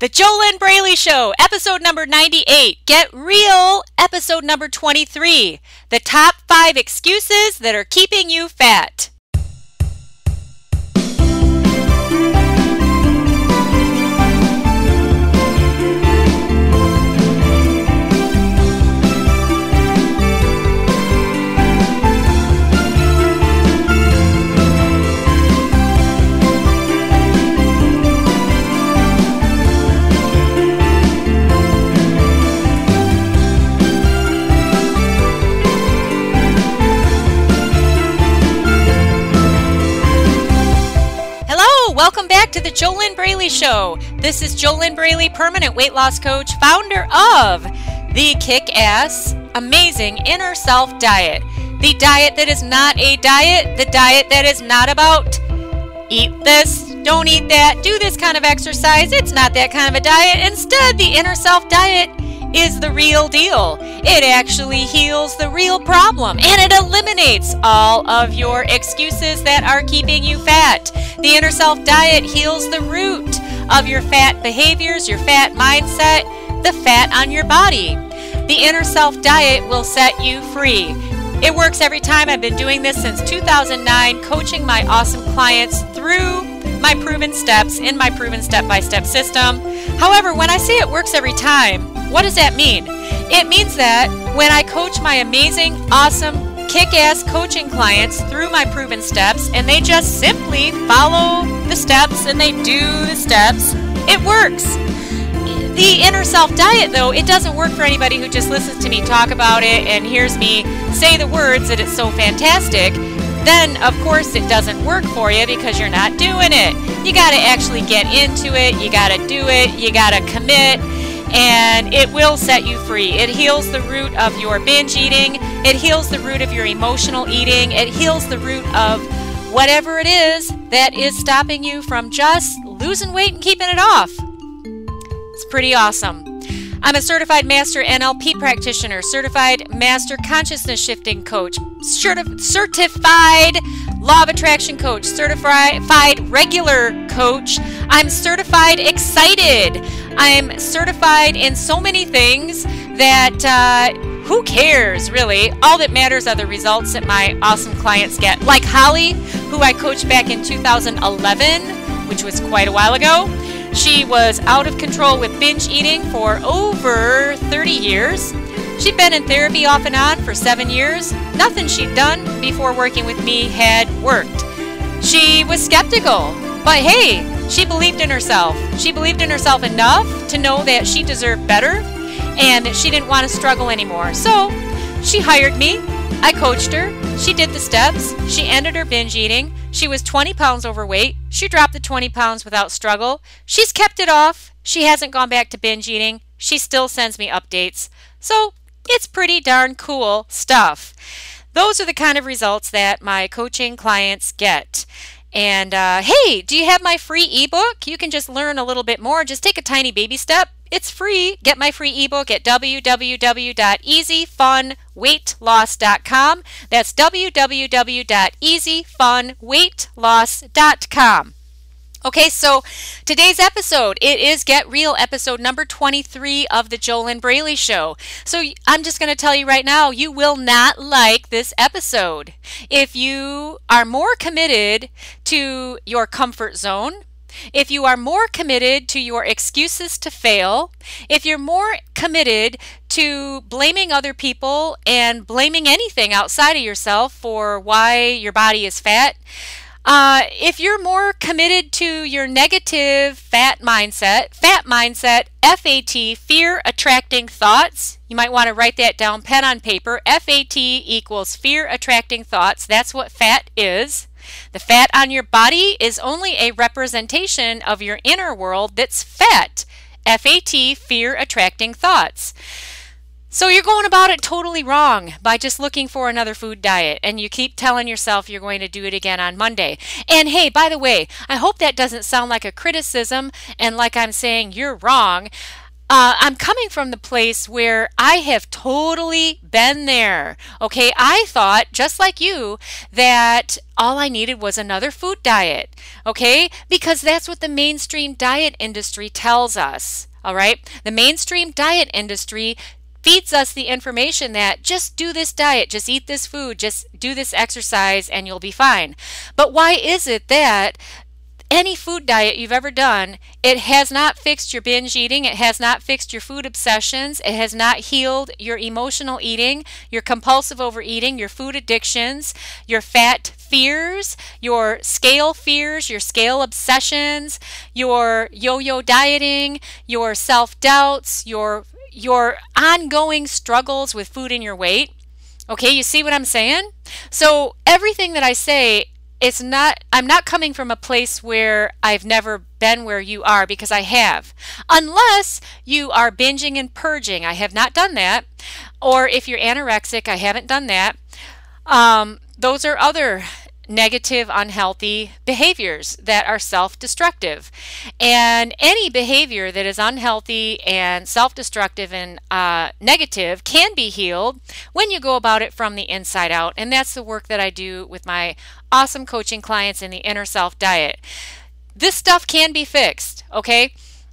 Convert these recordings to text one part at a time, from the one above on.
The JoLynn Braley Show, episode number 98. Get Real, episode number 23. The top five excuses that are keeping you fat. Back to the JoLynn Braley Show. This is JoLynn Braley, permanent weight loss coach, founder of the kick ass, amazing inner self diet. The diet that is not a diet, the diet that is not about eat this, don't eat that, do this kind of exercise. It's not that kind of a diet. Instead, the inner self diet is the real deal. It actually heals the real problem and it eliminates all of your excuses that are keeping you fat. The inner self diet heals the root of your fat behaviors, your fat mindset, the fat on your body. The inner self diet will set you free. It works every time. I've been doing this since 2009, coaching my awesome clients through my proven steps in my proven step by step system. However, when I say it works every time, what does that mean? It means that when I coach my amazing, awesome, kick ass coaching clients through my proven steps and they just simply follow the steps and they do the steps, it works. The inner self diet, though, it doesn't work for anybody who just listens to me talk about it and hears me say the words that it's so fantastic. Then, of course, it doesn't work for you because you're not doing it. You got to actually get into it, you got to do it, you got to commit and it will set you free. It heals the root of your binge eating, it heals the root of your emotional eating, it heals the root of whatever it is that is stopping you from just losing weight and keeping it off. It's pretty awesome. I'm a certified master NLP practitioner, certified master consciousness shifting coach, certi- certified law of attraction coach, certified regular coach. I'm certified excited. I'm certified in so many things that uh, who cares really? All that matters are the results that my awesome clients get. Like Holly, who I coached back in 2011, which was quite a while ago. She was out of control with binge eating for over 30 years. She'd been in therapy off and on for seven years. Nothing she'd done before working with me had worked. She was skeptical, but hey, she believed in herself. She believed in herself enough to know that she deserved better and that she didn't want to struggle anymore. So she hired me. I coached her. She did the steps. She ended her binge eating. She was 20 pounds overweight. She dropped the 20 pounds without struggle. She's kept it off. She hasn't gone back to binge eating. She still sends me updates. So it's pretty darn cool stuff. Those are the kind of results that my coaching clients get. And uh, hey, do you have my free ebook? You can just learn a little bit more. Just take a tiny baby step. It's free. Get my free ebook at www.easyfunweightloss.com. That's www.easyfunweightloss.com. Okay, so today's episode, it is Get Real episode number 23 of the JoLynn Braley Show. So I'm just going to tell you right now, you will not like this episode. If you are more committed to your comfort zone, if you are more committed to your excuses to fail, if you're more committed to blaming other people and blaming anything outside of yourself for why your body is fat, uh, if you're more committed to your negative fat mindset, fat mindset, FAT, fear attracting thoughts, you might want to write that down pen on paper. FAT equals fear attracting thoughts. That's what fat is. The fat on your body is only a representation of your inner world that's fat. FAT, fear attracting thoughts. So you're going about it totally wrong by just looking for another food diet and you keep telling yourself you're going to do it again on Monday. And hey, by the way, I hope that doesn't sound like a criticism and like I'm saying you're wrong. uh, I'm coming from the place where I have totally been there. Okay, I thought, just like you, that all I needed was another food diet. Okay, because that's what the mainstream diet industry tells us. All right, the mainstream diet industry feeds us the information that just do this diet, just eat this food, just do this exercise, and you'll be fine. But why is it that any food diet you've ever done, it has not fixed your binge eating, it has not fixed your food obsessions, it has not healed your emotional eating, your compulsive overeating, your food addictions, your fat fears, your scale fears, your scale obsessions, your yo-yo dieting, your self-doubts, your your ongoing struggles with food and your weight. Okay, you see what I'm saying? So everything that I say it's not I'm not coming from a place where I've never been where you are because I have. Unless you are binging and purging. I have not done that. Or if you're anorexic, I haven't done that. Um, those are other negative, unhealthy behaviors that are self destructive. And any behavior that is unhealthy and self destructive and uh, negative can be healed when you go about it from the inside out. And that's the work that I do with my awesome coaching clients in the inner self diet. This stuff can be fixed, okay?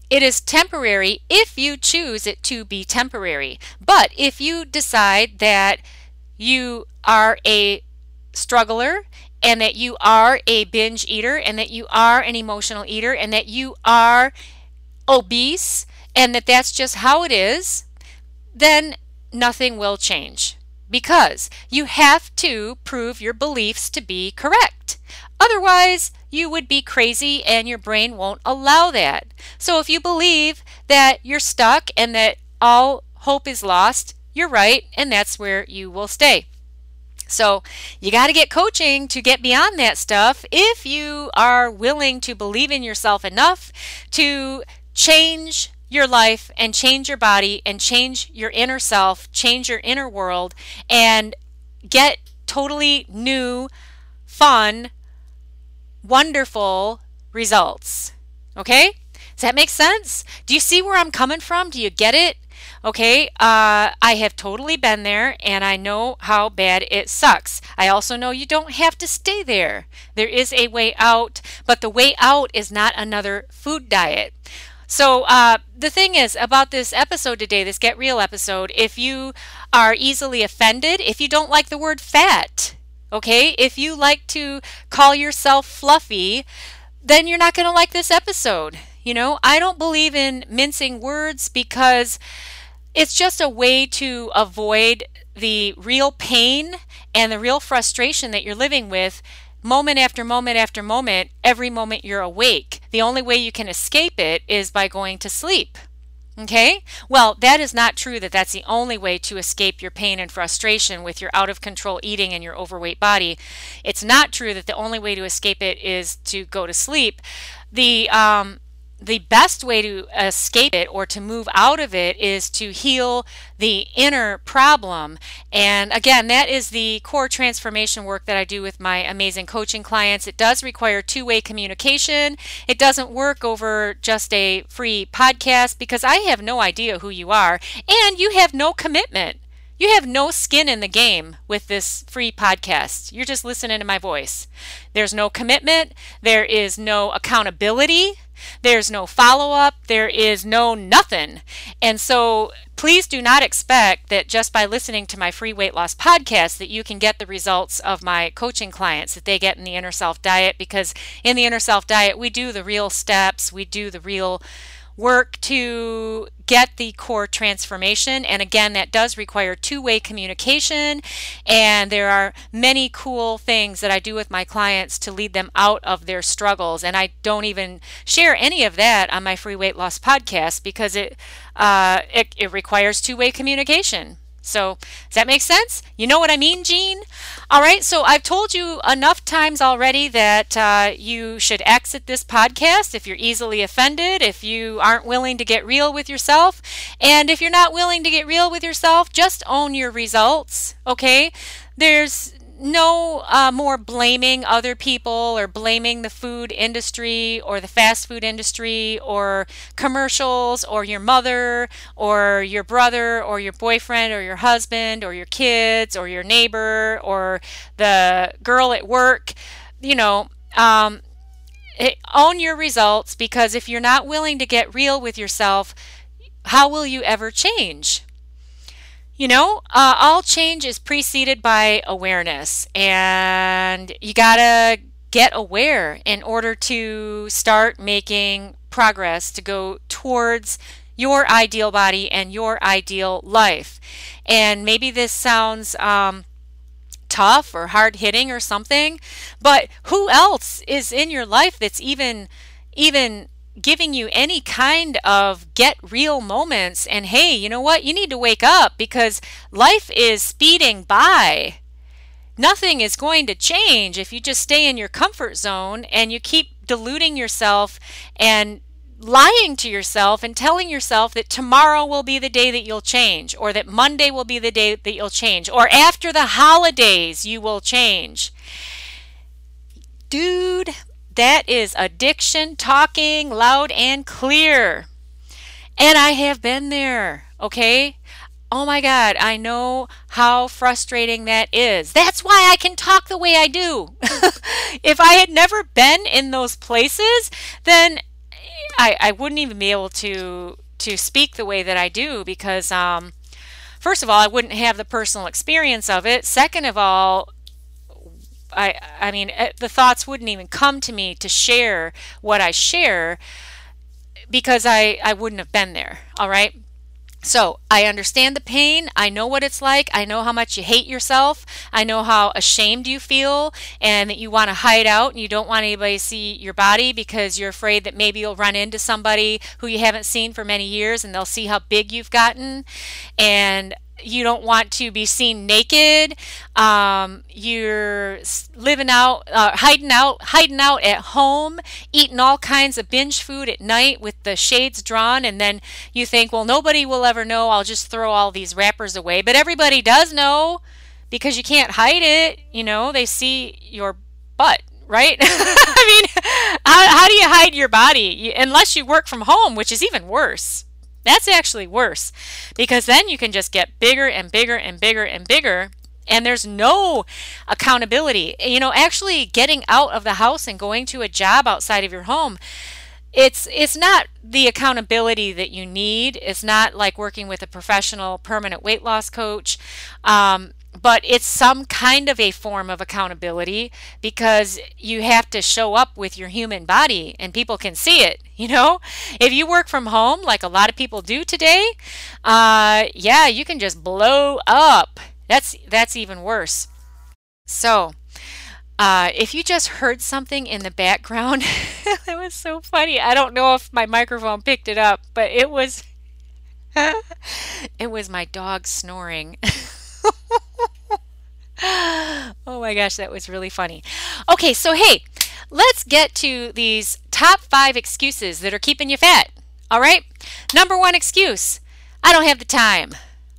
It is temporary if you choose it to be temporary. But if you decide that you are a struggler and that you are a binge eater and that you are an emotional eater and that you are obese and that that's just how it is, then nothing will change because you have to prove your beliefs to be correct. Otherwise, you would be crazy and your brain won't allow that. So if you believe that you're stuck and that all hope is lost, you're right, and that's where you will stay. So you got to get coaching to get beyond that stuff if you are willing to believe in yourself enough to change your life and change your body and change your inner self, change your inner world, and get totally new, fun, wonderful results. Okay? Does that make sense? Do you see where I'm coming from? Do you get it? Okay, uh, I have totally been there and I know how bad it sucks. I also know you don't have to stay there. There is a way out, but the way out is not another food diet. So, uh, the thing is about this episode today, this Get Real episode, if you are easily offended, if you don't like the word fat, okay, if you like to call yourself fluffy, then you're not going to like this episode. You know, I don't believe in mincing words because it's just a way to avoid the real pain and the real frustration that you're living with moment after moment after moment, every moment you're awake. The only way you can escape it is by going to sleep. Okay? Well, that is not true that that's the only way to escape your pain and frustration with your out of control eating and your overweight body. It's not true that the only way to escape it is to go to sleep. The um, the best way to escape it or to move out of it is to heal the inner problem. And again, that is the core transformation work that I do with my amazing coaching clients. It does require two way communication. It doesn't work over just a free podcast because I have no idea who you are and you have no commitment. You have no skin in the game with this free podcast. You're just listening to my voice. There's no commitment, there is no accountability there's no follow up. There is no nothing. And so please do not expect that just by listening to my free weight loss podcast that you can get the results of my coaching clients that they get in the inner self diet because in the inner self diet we do the real steps, we do the real work to get the core transformation. And again, that does require two way communication. And there are many cool things that I do with my clients to lead them out of their struggles. And I don't even share any of that on my free weight loss podcast because it, uh, it, it requires two way communication. So, does that make sense? You know what I mean, Jean? All right, so I've told you enough times already that uh, you should exit this podcast if you're easily offended, if you aren't willing to get real with yourself. And if you're not willing to get real with yourself, just own your results, okay? There's no uh, more blaming other people or blaming the food industry or the fast food industry or commercials or your mother or your brother or your boyfriend or your husband or your kids or your neighbor or the girl at work. You know, um, own your results because if you're not willing to get real with yourself, how will you ever change? You know, uh, all change is preceded by awareness, and you gotta get aware in order to start making progress to go towards your ideal body and your ideal life. And maybe this sounds um, tough or hard hitting or something, but who else is in your life that's even even giving you any kind of get real moments and hey, you know what? You need to wake up because life is speeding by. Nothing is going to change if you just stay in your comfort zone and you keep deluding yourself and lying to yourself and telling yourself that tomorrow will be the day that you'll change or that Monday will be the day that you'll change or after the holidays you will change. Dude, that is addiction talking loud and clear. And I have been there, okay? Oh my God, I know how frustrating that is. That's why I can talk the way I do. if I had never been in those places, then I, I wouldn't even be able to to speak the way that I do because um, first of all, I wouldn't have the personal experience of it. Second of all, I I mean eh, the thoughts wouldn't even come to me to share what I share because I I wouldn't have been there. All right. So I understand the pain. I know what it's like. I know how much you hate yourself. I know how ashamed you feel and that you want to hide out and you don't want anybody to see your body because you're afraid that maybe you'll run into somebody who you haven't seen for many years and they'll see how big you've gotten. And you don't want to be seen naked. Um, you're living out, uh, hiding out, hiding out at home, eating all kinds of binge food at night with the shades drawn, and then you think, well, nobody will ever know. I'll just throw all these wrappers away, but everybody does know because you can't hide it. You know, they see your butt. Right? I mean, how, how do you hide your body? Unless you work from home, which is even worse. That's actually worse because then you can just get bigger and bigger and bigger and bigger and there's no accountability. You know, actually getting out of the house and going to a job outside of your home it's it's not the accountability that you need. It's not like working with a professional permanent weight loss coach. Um, but it's some kind of a form of accountability because you have to show up with your human body and people can see it you know? If you work from home like a lot of people do today uh, yeah you can just blow up. That's that's even worse. So uh, if you just heard something in the background that was so funny. I don't know if my microphone picked it up but it was it was my dog snoring oh my gosh, that was really funny. Okay, so hey, let's get to these top five excuses that are keeping you fat. All right? Number one excuse I don't have the time.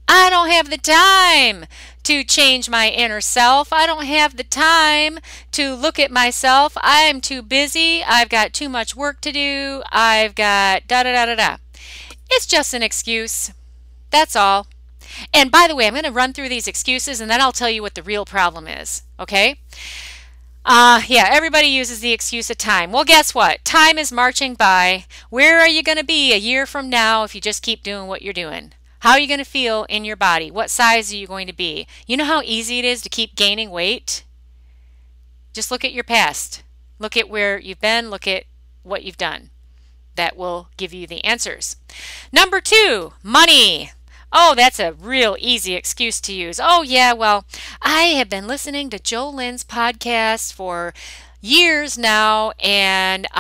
I don't have the time to change my inner self. I don't have the time to look at myself. I'm too busy. I've got too much work to do. I've got da da da da da. It's just an excuse. That's all. And by the way, I'm going to run through these excuses and then I'll tell you what the real problem is. Okay? Uh, yeah, everybody uses the excuse of time. Well, guess what? Time is marching by. Where are you going to be a year from now if you just keep doing what you're doing? How are you going to feel in your body? What size are you going to be? You know how easy it is to keep gaining weight? Just look at your past. Look at where you've been. Look at what you've done. That will give you the answers. Number two, money. Oh, that's a real easy excuse to use. Oh, yeah, well, I have been listening to Jolynn's podcast for years now, and uh,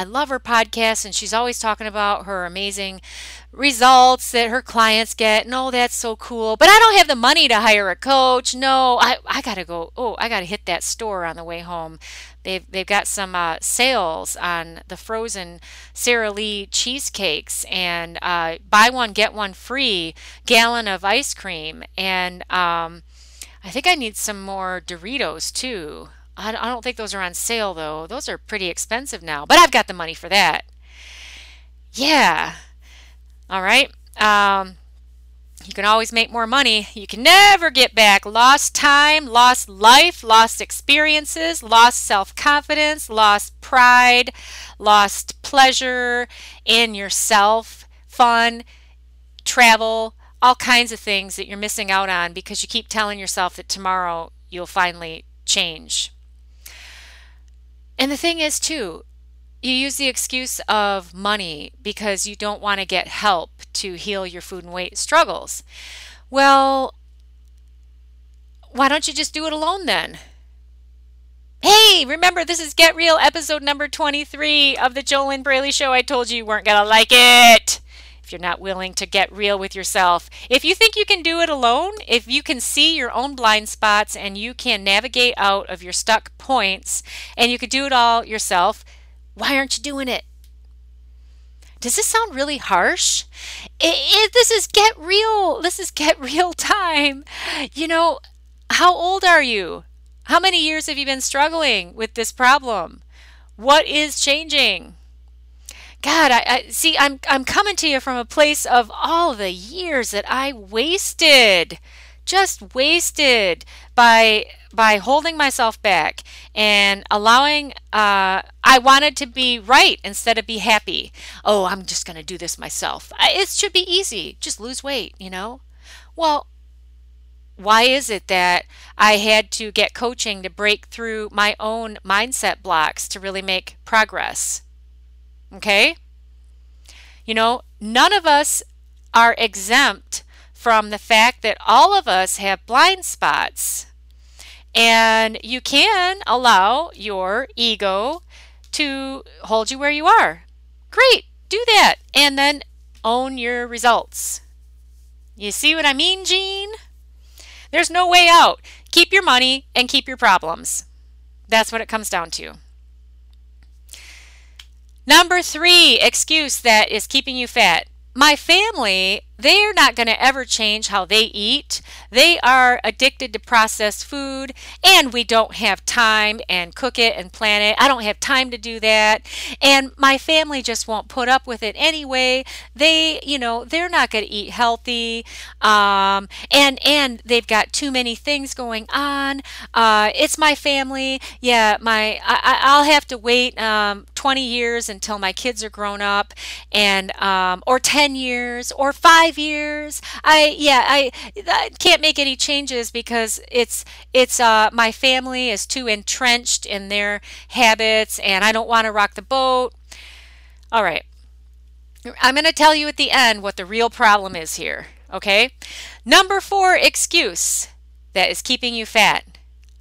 I love her podcast, and she's always talking about her amazing results that her clients get. No, that's so cool. But I don't have the money to hire a coach. No, I, I got to go. Oh, I got to hit that store on the way home. They've, they've got some uh, sales on the frozen Sara Lee cheesecakes and uh, buy one, get one free gallon of ice cream. And um, I think I need some more Doritos too. I don't think those are on sale though. Those are pretty expensive now, but I've got the money for that. Yeah. All right. Um, you can always make more money. You can never get back lost time, lost life, lost experiences, lost self confidence, lost pride, lost pleasure in yourself, fun, travel, all kinds of things that you're missing out on because you keep telling yourself that tomorrow you'll finally change. And the thing is, too, you use the excuse of money because you don't want to get help to heal your food and weight struggles. Well, why don't you just do it alone then? Hey, remember this is Get Real episode number 23 of the JoLynn Braley Show. I told you you weren't going to like it if you're not willing to get real with yourself. If you think you can do it alone, if you can see your own blind spots and you can navigate out of your stuck points and you could do it all yourself, why aren't you doing it? Does this sound really harsh? It, it, this is get real. This is get real time. You know, how old are you? How many years have you been struggling with this problem? What is changing? God, I, I, see. I'm I'm coming to you from a place of all the years that I wasted, just wasted by by holding myself back and allowing. Uh, I wanted to be right instead of be happy. Oh, I'm just going to do this myself. It should be easy. Just lose weight, you know. Well, why is it that I had to get coaching to break through my own mindset blocks to really make progress? Okay? You know, none of us are exempt from the fact that all of us have blind spots. And you can allow your ego to hold you where you are. Great, do that. And then own your results. You see what I mean, Gene? There's no way out. Keep your money and keep your problems. That's what it comes down to. Number three excuse that is keeping you fat. My family they're not going to ever change how they eat. They are addicted to processed food, and we don't have time and cook it and plan it. I don't have time to do that. And my family just won't put up with it anyway. They, you know, they're not going to eat healthy. Um, and, and they've got too many things going on. Uh, it's my family. Yeah, my, I, I'll have to wait um, 20 years until my kids are grown up, and, um, or 10 years, or five five years. I yeah, I, I can't make any changes because it's it's uh my family is too entrenched in their habits and I don't want to rock the boat. All right. I'm going to tell you at the end what the real problem is here, okay? Number 4 excuse that is keeping you fat.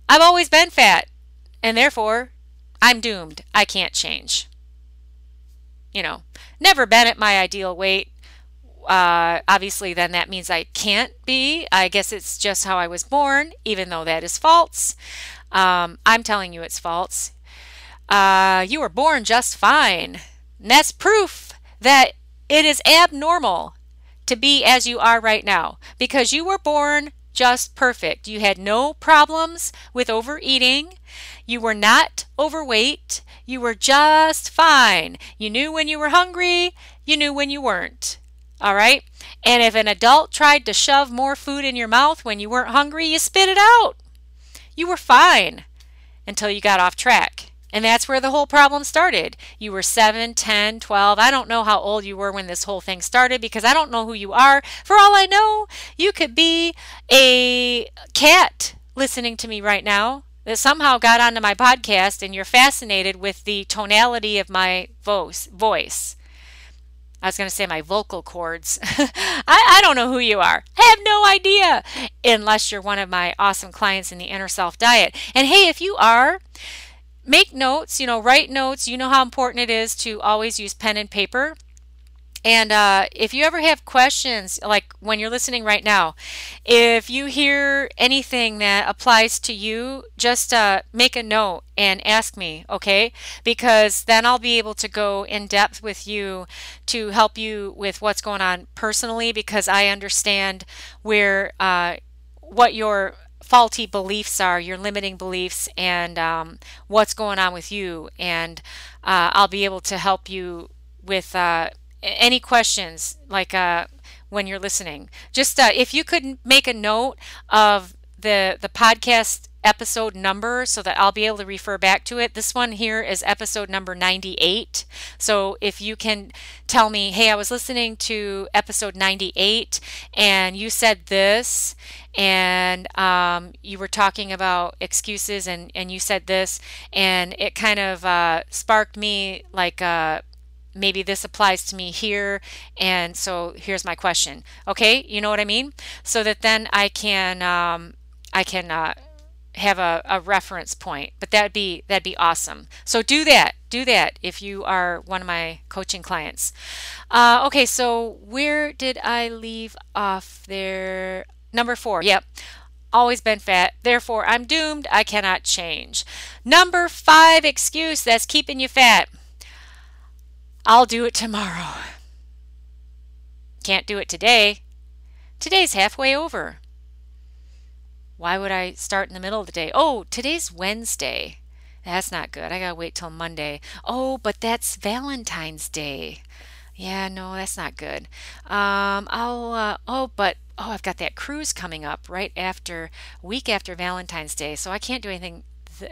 I've always been fat and therefore I'm doomed. I can't change. You know, never been at my ideal weight uh, obviously then that means I can't be. I guess it's just how I was born, even though that is false. Um, I'm telling you it's false. Uh, you were born just fine. And that's proof that it is abnormal to be as you are right now because you were born just perfect. You had no problems with overeating. You were not overweight. You were just fine. You knew when you were hungry. You knew when you weren't. All right? And if an adult tried to shove more food in your mouth when you weren't hungry, you spit it out. You were fine until you got off track. And that's where the whole problem started. You were 7, 10, 12. I don't know how old you were when this whole thing started because I don't know who you are. For all I know, you could be a cat listening to me right now that somehow got onto my podcast and you're fascinated with the tonality of my voice. voice. I was going to say my vocal cords. I, I don't know who you are. I have no idea unless you're one of my awesome clients in the Inner Self Diet. And hey, if you are, make notes, you know, write notes. You know how important it is to always use pen and paper. And uh, if you ever have questions, like when you're listening right now, if you hear anything that applies to you, just uh, make a note and ask me, okay? Because then I'll be able to go in depth with you to help you with what's going on personally because I understand where uh, what your faulty beliefs are, your limiting beliefs, and um, what's going on with you. And uh, I'll be able to help you with uh, any questions, like uh, when you're listening. Just uh, if you could make a note of the the podcast episode number so that I'll be able to refer back to it. This one here is episode number 98. So if you can tell me, hey, I was listening to episode 98 and you said this and um, you were talking about excuses and, and you said this and it kind of uh, sparked me like uh, maybe this applies to me here and so here's my question. Okay you know what i mean? So that then i can um, i can uh, have a, a reference point but that'd be that'd be awesome. So do that do that if you are one of my coaching clients. Uh, okay so where did i leave off there? Number four yep always been fat therefore i'm doomed i cannot change. Number five excuse that's keeping you fat i'll do it tomorrow can't do it today today's halfway over why would I start in the middle of the day? Oh, today's Wednesday. That's not good. I gotta wait till Monday. Oh, but that's Valentine's Day. Yeah, no, that's not good. Um, I'll. Uh, oh, but oh, I've got that cruise coming up right after week after Valentine's Day, so I can't do anything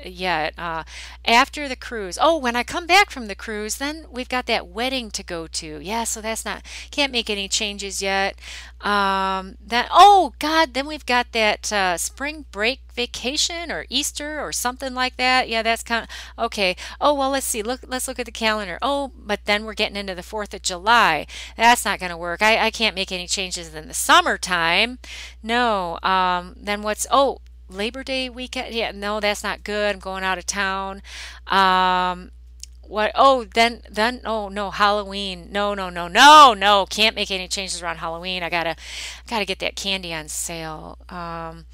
yet. Uh, after the cruise, oh, when I come back from the cruise, then we've got that wedding to go to. Yeah, so that's not can't make any changes yet. Um, that oh God, then we've got that uh, spring break vacation or Easter or something like that. Yeah, that's kind of okay. Oh well, let's see. Look, let's look at the calendar. Oh, but then we're getting into the Fourth of July. That's not going to work. I, I can't make any changes in the summertime. No. Um, then what's oh Labor Day weekend. Yeah, no, that's not good. I'm going out of town. Um, what? Oh, then, then, oh no, Halloween. No, no, no, no, no. Can't make any changes around Halloween. I gotta, gotta get that candy on sale. Um,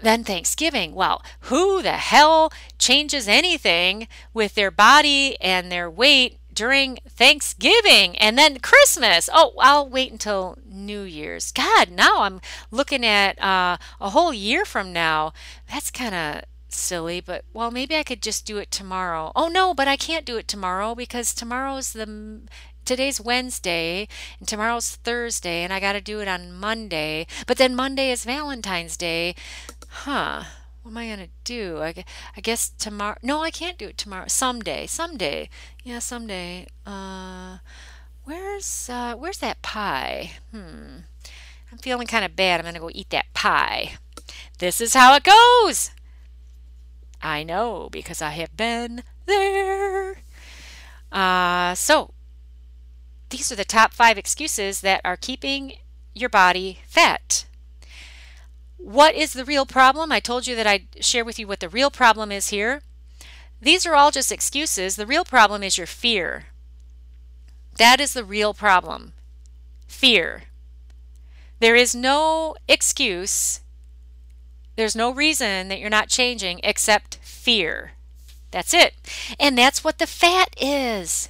then Thanksgiving. Well, who the hell changes anything with their body and their weight during Thanksgiving and then Christmas. Oh, I'll wait until New Year's. God, now I'm looking at uh, a whole year from now. That's kind of silly, but well, maybe I could just do it tomorrow. Oh no, but I can't do it tomorrow because tomorrow's the today's Wednesday and tomorrow's Thursday and I got to do it on Monday. But then Monday is Valentine's Day. Huh what am I going to do? I, I guess tomorrow. No, I can't do it tomorrow. Someday. Someday. Yeah, someday. Uh, where's uh, where's that pie? Hmm. I'm feeling kind of bad. I'm going to go eat that pie. This is how it goes. I know because I have been there. Uh, so, these are the top five excuses that are keeping your body fat. What is the real problem? I told you that I'd share with you what the real problem is here. These are all just excuses. The real problem is your fear. That is the real problem. Fear. There is no excuse, there's no reason that you're not changing except fear. That's it. And that's what the fat is.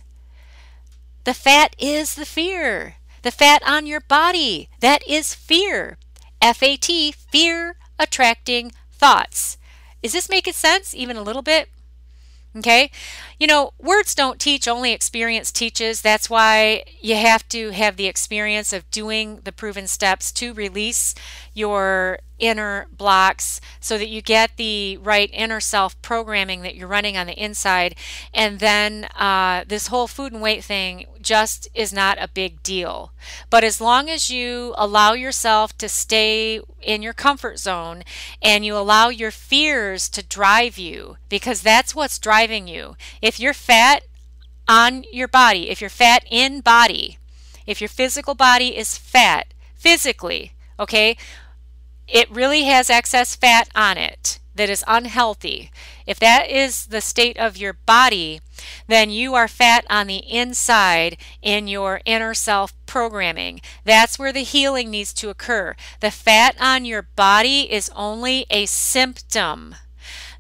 The fat is the fear. The fat on your body. That is fear. FAT, fear attracting thoughts. Is this making sense even a little bit? Okay. You know, words don't teach, only experience teaches. That's why you have to have the experience of doing the proven steps to release your inner blocks so that you get the right inner self programming that you're running on the inside. And then uh, this whole food and weight thing just is not a big deal. But as long as you allow yourself to stay in your comfort zone and you allow your fears to drive you, because that's what's driving you. If you're fat on your body, if you're fat in body, if your physical body is fat physically, okay, it really has excess fat on it that is unhealthy. If that is the state of your body, then you are fat on the inside in your inner self programming. That's where the healing needs to occur. The fat on your body is only a symptom.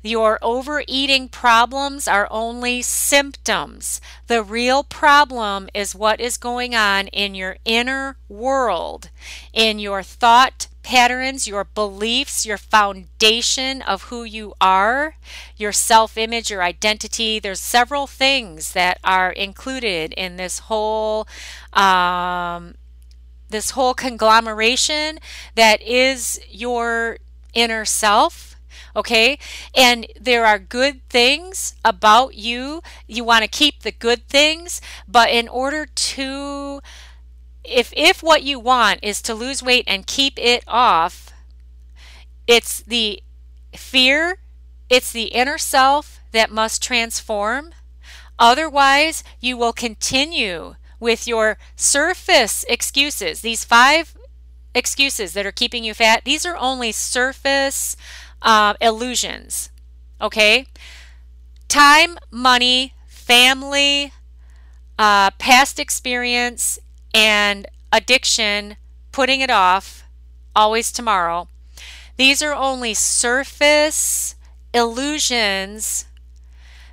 Your overeating problems are only symptoms. The real problem is what is going on in your inner world, in your thought patterns, your beliefs, your foundation of who you are, your self image, your identity. There's several things that are included in this whole. Um, this whole conglomeration that is your inner self okay and there are good things about you you want to keep the good things but in order to if if what you want is to lose weight and keep it off, it's the fear, it's the inner self that must transform. Otherwise, you will continue with your surface excuses. These five excuses that are keeping you fat, these are only surface uh, illusions. Okay? Time, money, family, uh, past experience, and addiction, putting it off, always tomorrow. These are only surface illusions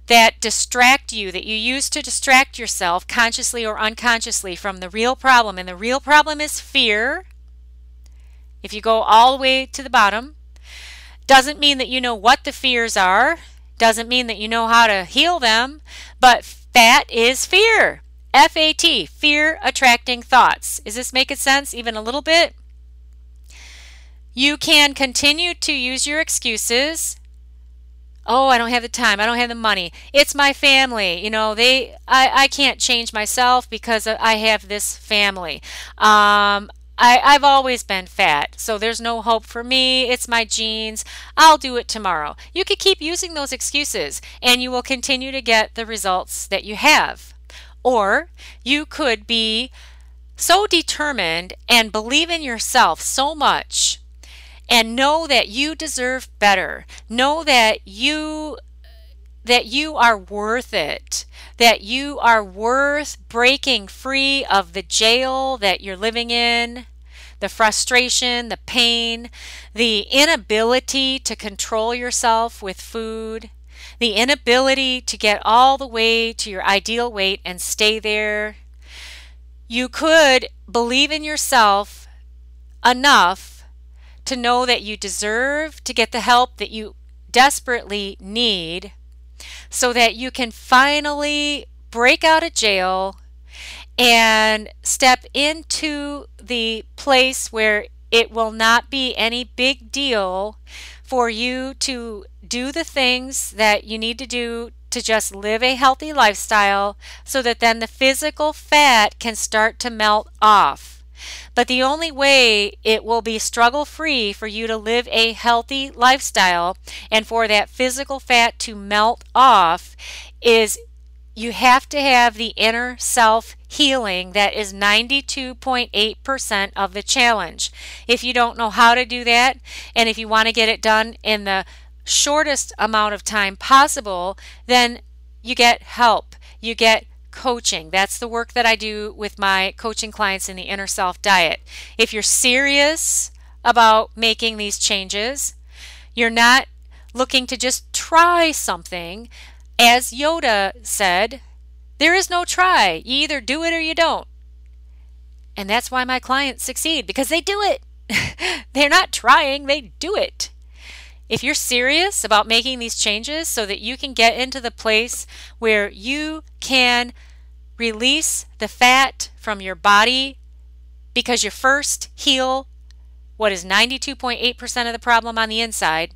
that distract you, that you use to distract yourself consciously or unconsciously from the real problem. And the real problem is fear. If you go all the way to the bottom, doesn't mean that you know what the fears are, doesn't mean that you know how to heal them, but fat is fear. FAT, fear attracting thoughts. Is this making sense even a little bit? You can continue to use your excuses. Oh, I don't have the time. I don't have the money. It's my family. You know, they I, I can't change myself because I have this family. Um, I, I've always been fat, so there's no hope for me. It's my genes. I'll do it tomorrow. You could keep using those excuses and you will continue to get the results that you have. Or you could be so determined and believe in yourself so much and know that you deserve better. Know that you that you are worth it. That you are worth breaking free of the jail that you're living in. The frustration, the pain, the inability to control yourself with food, the inability to get all the way to your ideal weight and stay there. You could believe in yourself enough to know that you deserve to get the help that you desperately need so that you can finally break out of jail and step into the place where it will not be any big deal for you to do the things that you need to do to just live a healthy lifestyle so that then the physical fat can start to melt off. But the only way it will be struggle free for you to live a healthy lifestyle and for that physical fat to melt off is you have to have the inner self healing that is 92.8% of the challenge. If you don't know how to do that, and if you want to get it done in the shortest amount of time possible, then you get help. You get coaching. That's the work that I do with my coaching clients in the inner self diet. If you're serious about making these changes, you're not looking to just try something. As Yoda said, there is no try. You either do it or you don't. And that's why my clients succeed because they do it. They're not trying, they do it. If you're serious about making these changes so that you can get into the place where you can release the fat from your body because you first heal what is 92.8% of the problem on the inside.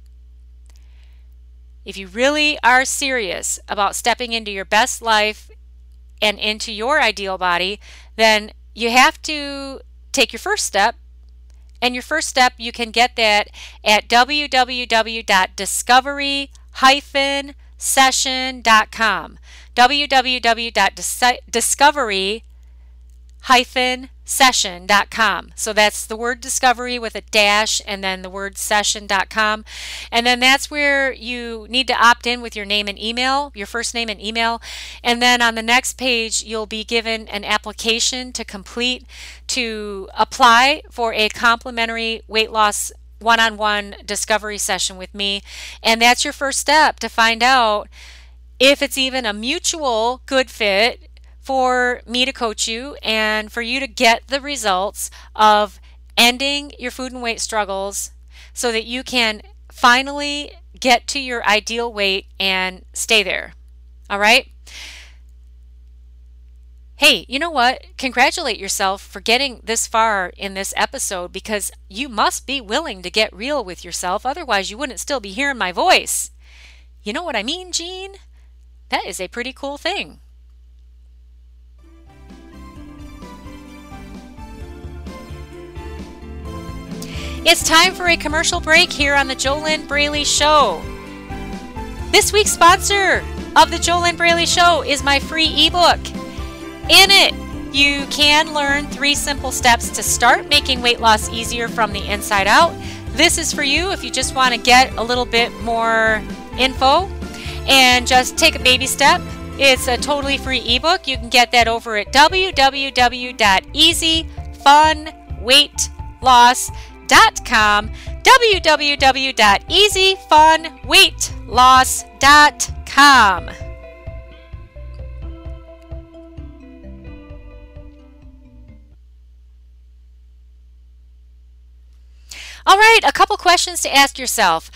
If you really are serious about stepping into your best life and into your ideal body, then you have to take your first step and your first step, you can get that at www.discovery-session.com. www.discovery- session.com. So that's the word discovery with a dash and then the word session.com. And then that's where you need to opt in with your name and email, your first name and email. And then on the next page, you'll be given an application to complete to apply for a complimentary weight loss one on one discovery session with me. And that's your first step to find out if it's even a mutual good fit for me to coach you and for you to get the results of ending your food and weight struggles so that you can finally get to your ideal weight and stay there. All right? Hey, you know what? Congratulate yourself for getting this far in this episode because you must be willing to get real with yourself. Otherwise, you wouldn't still be hearing my voice. You know what I mean, Jean? That is a pretty cool thing. It's time for a commercial break here on the JoLynn Braley Show. This week's sponsor of the JoLynn Braley Show is my free ebook. In it, you can learn three simple steps to start making weight loss easier from the inside out. This is for you if you just want to get a little bit more info and just take a baby step. It's a totally free ebook. You can get that over at www.easyfunweightloss.com www.easyfunweightloss.com. www.easyfunweightloss.com. All right, a couple questions to ask yourself.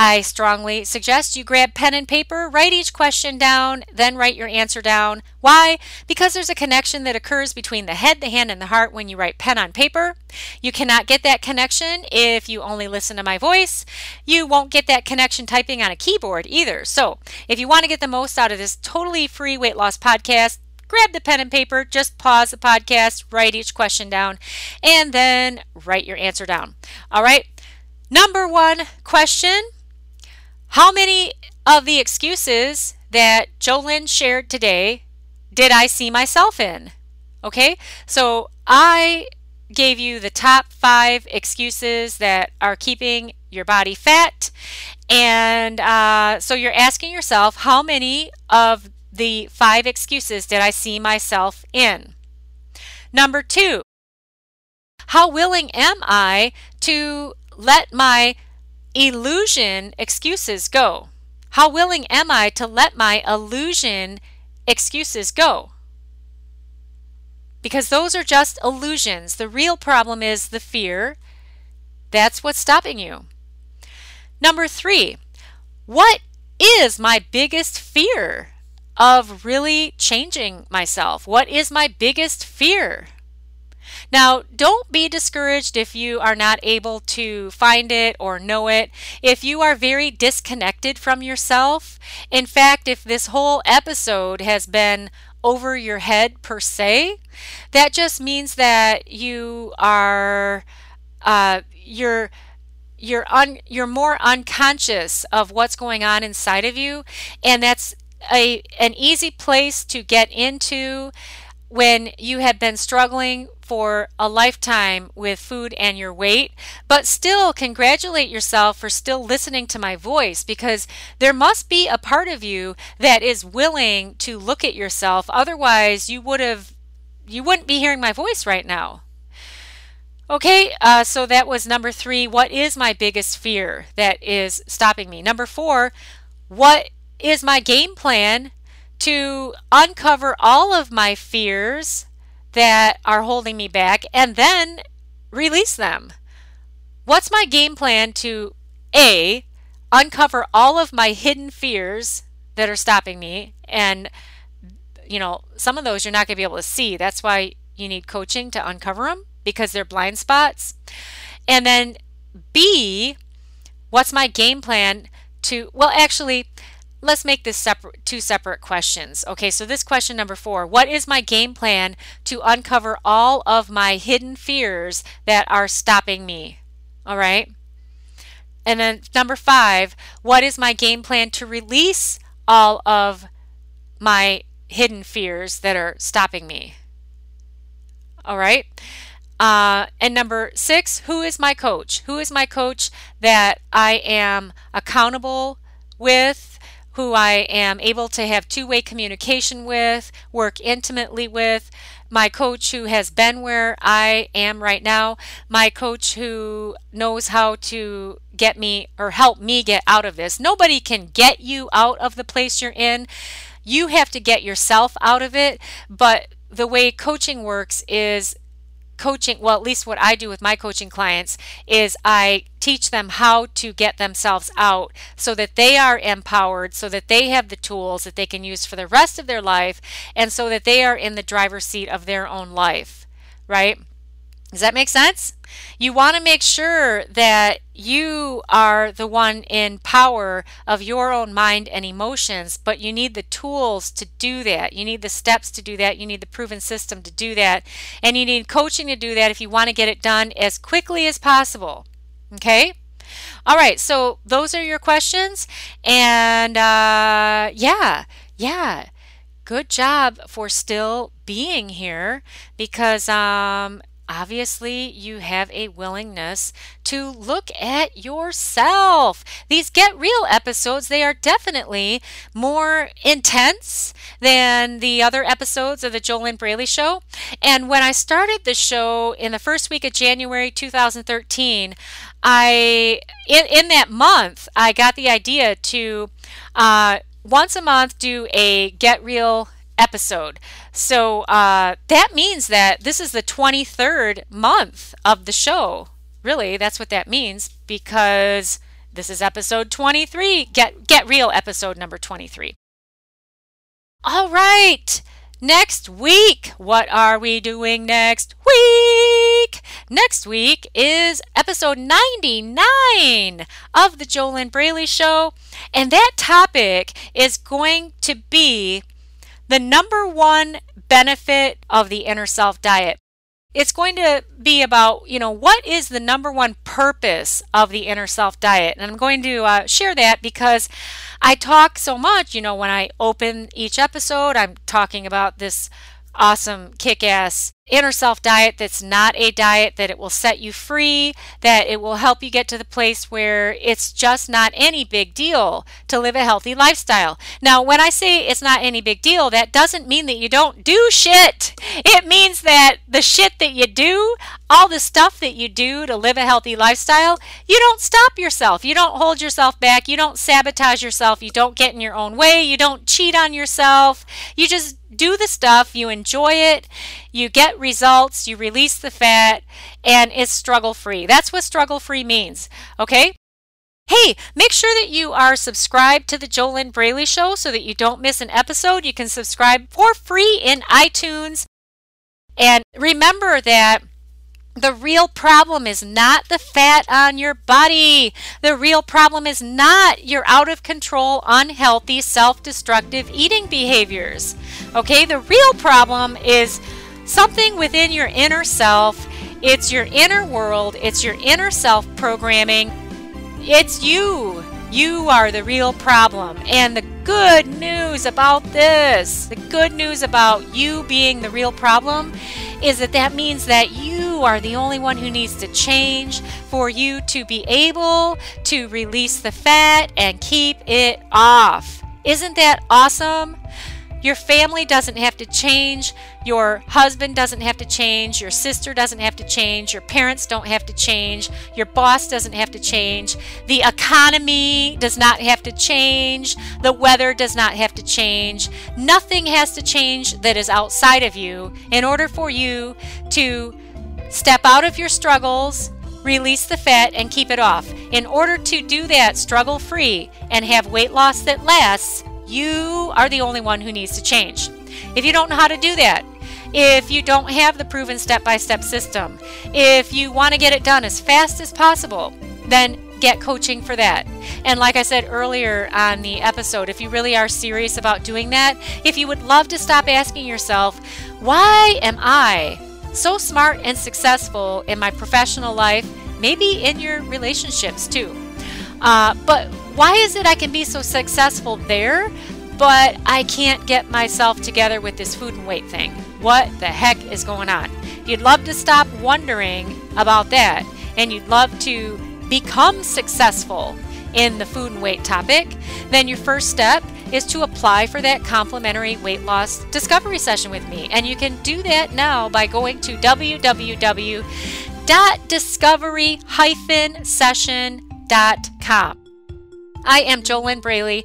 I strongly suggest you grab pen and paper, write each question down, then write your answer down. Why? Because there's a connection that occurs between the head, the hand, and the heart when you write pen on paper. You cannot get that connection if you only listen to my voice. You won't get that connection typing on a keyboard either. So, if you want to get the most out of this totally free weight loss podcast, grab the pen and paper, just pause the podcast, write each question down, and then write your answer down. All right. Number one question how many of the excuses that JoLynn shared today did I see myself in? Okay, so I gave you the top five excuses that are keeping your body fat. And uh, so you're asking yourself, how many of the five excuses did I see myself in? Number two, how willing am I to let my illusion excuses go? How willing am I to let my illusion excuses go? Because those are just illusions. The real problem is the fear. That's what's stopping you. Number three, what is my biggest fear of really changing myself? What is my biggest fear? Now, don't be discouraged if you are not able to find it or know it. If you are very disconnected from yourself, in fact, if this whole episode has been over your head per se, that just means that you are uh, you're you're un, you're more unconscious of what's going on inside of you, and that's a an easy place to get into when you have been struggling for a lifetime with food and your weight, but still congratulate yourself for still listening to my voice because there must be a part of you that is willing to look at yourself. Otherwise, you would have you wouldn't be hearing my voice right now. Okay, uh, so that was number three. What is my biggest fear that is stopping me? Number four, what is my game plan to uncover all of my fears that are holding me back and then release them. What's my game plan to A, uncover all of my hidden fears that are stopping me? And, you know, some of those you're not going to be able to see. That's why you need coaching to uncover them because they're blind spots. And then B, what's my game plan to, well, actually, let's make this separate two separate questions. Okay, so this question number 4, what is my game plan to uncover all of my hidden fears that are stopping me? All right? And then number 5, what is my game plan to release all of my hidden fears that are stopping me? All right? Uh, and number six, who is my coach? Who is my coach that I am accountable with who I am able to have two way communication with, work intimately with, my coach who has been where I am right now, my coach who knows how to get me or help me get out of this. Nobody can get you out of the place you're in. You have to get yourself out of it. But the way coaching works is coaching, well, at least what I do with my coaching clients is I teach them how to get themselves out so that they are empowered, so that they have the tools that they can use for the rest of their life, and so that they are in the driver's seat of their own life, right? Does that make sense? You want to make sure that you are the one in power of your own mind and emotions, but you need the tools to do that. You need the steps to do that. You need the proven system to do that. And you need coaching to do that if you want to get it done as quickly as possible. Okay? All right, so those are your questions. And uh, yeah, yeah good job for still being here because um, obviously you have a willingness to look at yourself. These Get Real episodes, they are definitely more intense than the other episodes of the JoLynn Braley Show. And when I started the show in the first week of January 2013, I in, in that month I got the idea to uh, once a month do a Get Real episode. So uh, that means that this is the 23rd month of the show. Really, that's what that means because this is episode 23. Get get real episode number 23. All right. Next week, what are we doing next week? Next week is episode 99 of the JoLynn Braley Show, and that topic is going to be the number one benefit of the inner self diet. It's going to be about, you know, what is the number one purpose of the inner self diet? And I'm going to uh, share that because I talk so much, you know, when I open each episode, I'm talking about this awesome, kick ass inner self diet that's not a diet, that it will set you free, that it will help you get to the place where it's just not any big deal to live a healthy lifestyle. Now, when I say it's not any big deal, that doesn't mean that you don't do shit. It means that the shit that you do, all the stuff that you do to live a healthy lifestyle, you don't stop yourself. You don't hold yourself back. You don't sabotage yourself. You don't get in your own way. You don't cheat on yourself. You just do the stuff, you enjoy it, you get results, you release the fat, and it's struggle free. That's what struggle free means. Okay? Hey, make sure that you are subscribed to the JoLynn Braley Show so that you don't miss an episode. You can subscribe for free in iTunes. And remember that the real problem is not the fat on your body. The real problem is not your out of control, unhealthy, self destructive eating behaviors. Okay, the real problem is something within your inner self. It's your inner world, it's your inner self programming. It's you. You are the real problem. And the good news about this, the good news about you being the real problem, is that that means that you are the only one who needs to change for you to be able to release the fat and keep it off. Isn't that awesome? Your family doesn't have to change. Your husband doesn't have to change. Your sister doesn't have to change. Your parents don't have to change. Your boss doesn't have to change. The economy does not have to change. The weather does not have to change. Nothing has to change that is outside of you in order for you to step out of your struggles, release the fat, and keep it off. In order to do that struggle free and have weight loss that lasts, you are the only one who needs to change. If you don't know how to do that, if you don't have the proven step by step system, if you want to get it done as fast as possible, then get coaching for that. And like I said earlier on the episode, if you really are serious about doing that, if you would love to stop asking yourself, why am I so smart and successful in my professional life, maybe in your relationships too? Uh, but why is it I can be so successful there, but I can't get myself together with this food and weight thing? What the heck is going on? You'd love to stop wondering about that, and you'd love to become successful in the food and weight topic, then your first step is to apply for that complimentary weight loss discovery session with me. And you can do that now by going to www.discovery-session.com. I am JoLynn Braley,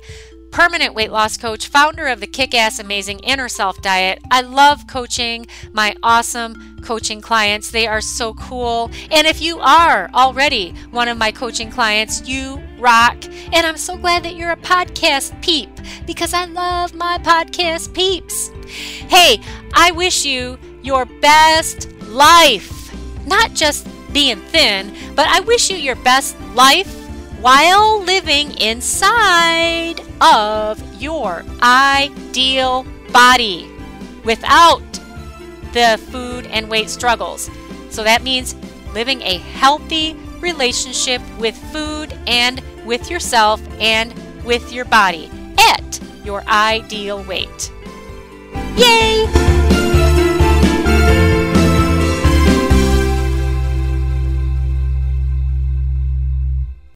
permanent weight loss coach, founder of the Kick Ass Amazing Inner Self Diet. I love coaching my awesome coaching clients. They are so cool. And if you are already one of my coaching clients, you rock. And I'm so glad that you're a podcast peep because I love my podcast peeps. Hey, I wish you your best life. Not just being thin, but I wish you your best life while living inside of your ideal body without the food and weight struggles. So that means living a healthy relationship with food and with yourself and with your body at your ideal weight. Yay!